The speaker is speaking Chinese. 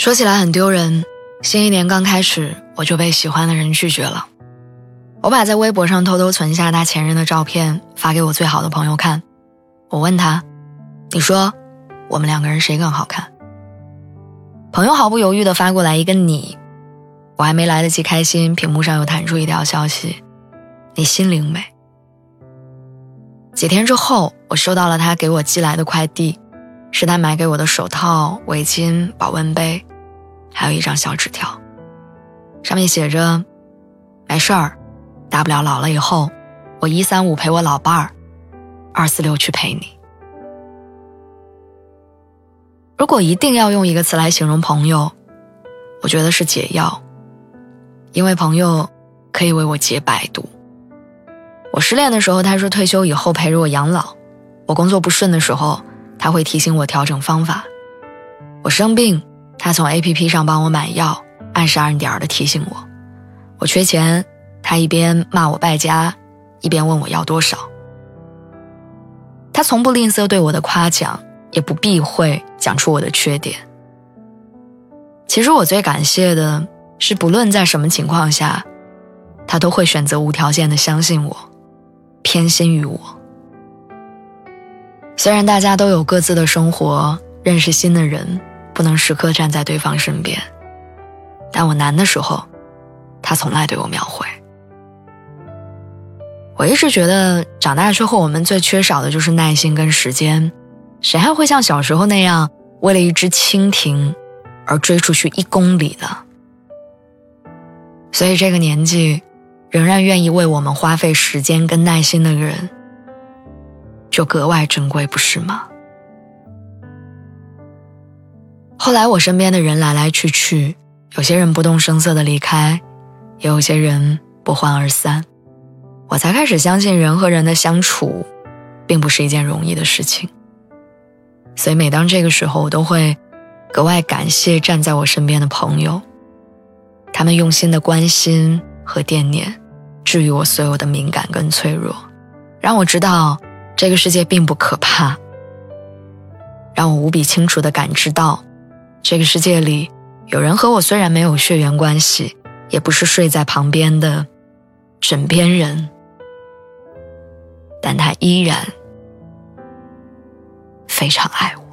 说起来很丢人，新一年刚开始我就被喜欢的人拒绝了。我把在微博上偷偷存下他前任的照片发给我最好的朋友看，我问他：“你说我们两个人谁更好看？”朋友毫不犹豫地发过来一个你，我还没来得及开心，屏幕上又弹出一条消息：“你心灵美。”几天之后，我收到了他给我寄来的快递，是他买给我的手套、围巾、保温杯。还有一张小纸条，上面写着：“没事儿，大不了老了以后，我一三五陪我老伴儿，二四六去陪你。”如果一定要用一个词来形容朋友，我觉得是解药，因为朋友可以为我解百毒。我失恋的时候，他说退休以后陪着我养老；我工作不顺的时候，他会提醒我调整方法；我生病。他从 A P P 上帮我买药，按时按点的提醒我。我缺钱，他一边骂我败家，一边问我要多少。他从不吝啬对我的夸奖，也不避讳讲出我的缺点。其实我最感谢的是，不论在什么情况下，他都会选择无条件的相信我，偏心于我。虽然大家都有各自的生活，认识新的人。不能时刻站在对方身边，但我难的时候，他从来对我秒回。我一直觉得，长大之后我们最缺少的就是耐心跟时间，谁还会像小时候那样，为了一只蜻蜓而追出去一公里的？所以这个年纪，仍然愿意为我们花费时间跟耐心的人，就格外珍贵，不是吗？后来，我身边的人来来去去，有些人不动声色的离开，也有些人不欢而散。我才开始相信，人和人的相处，并不是一件容易的事情。所以，每当这个时候，我都会格外感谢站在我身边的朋友，他们用心的关心和惦念，治愈我所有的敏感跟脆弱，让我知道这个世界并不可怕，让我无比清楚的感知到。这个世界里，有人和我虽然没有血缘关系，也不是睡在旁边的枕边人，但他依然非常爱我。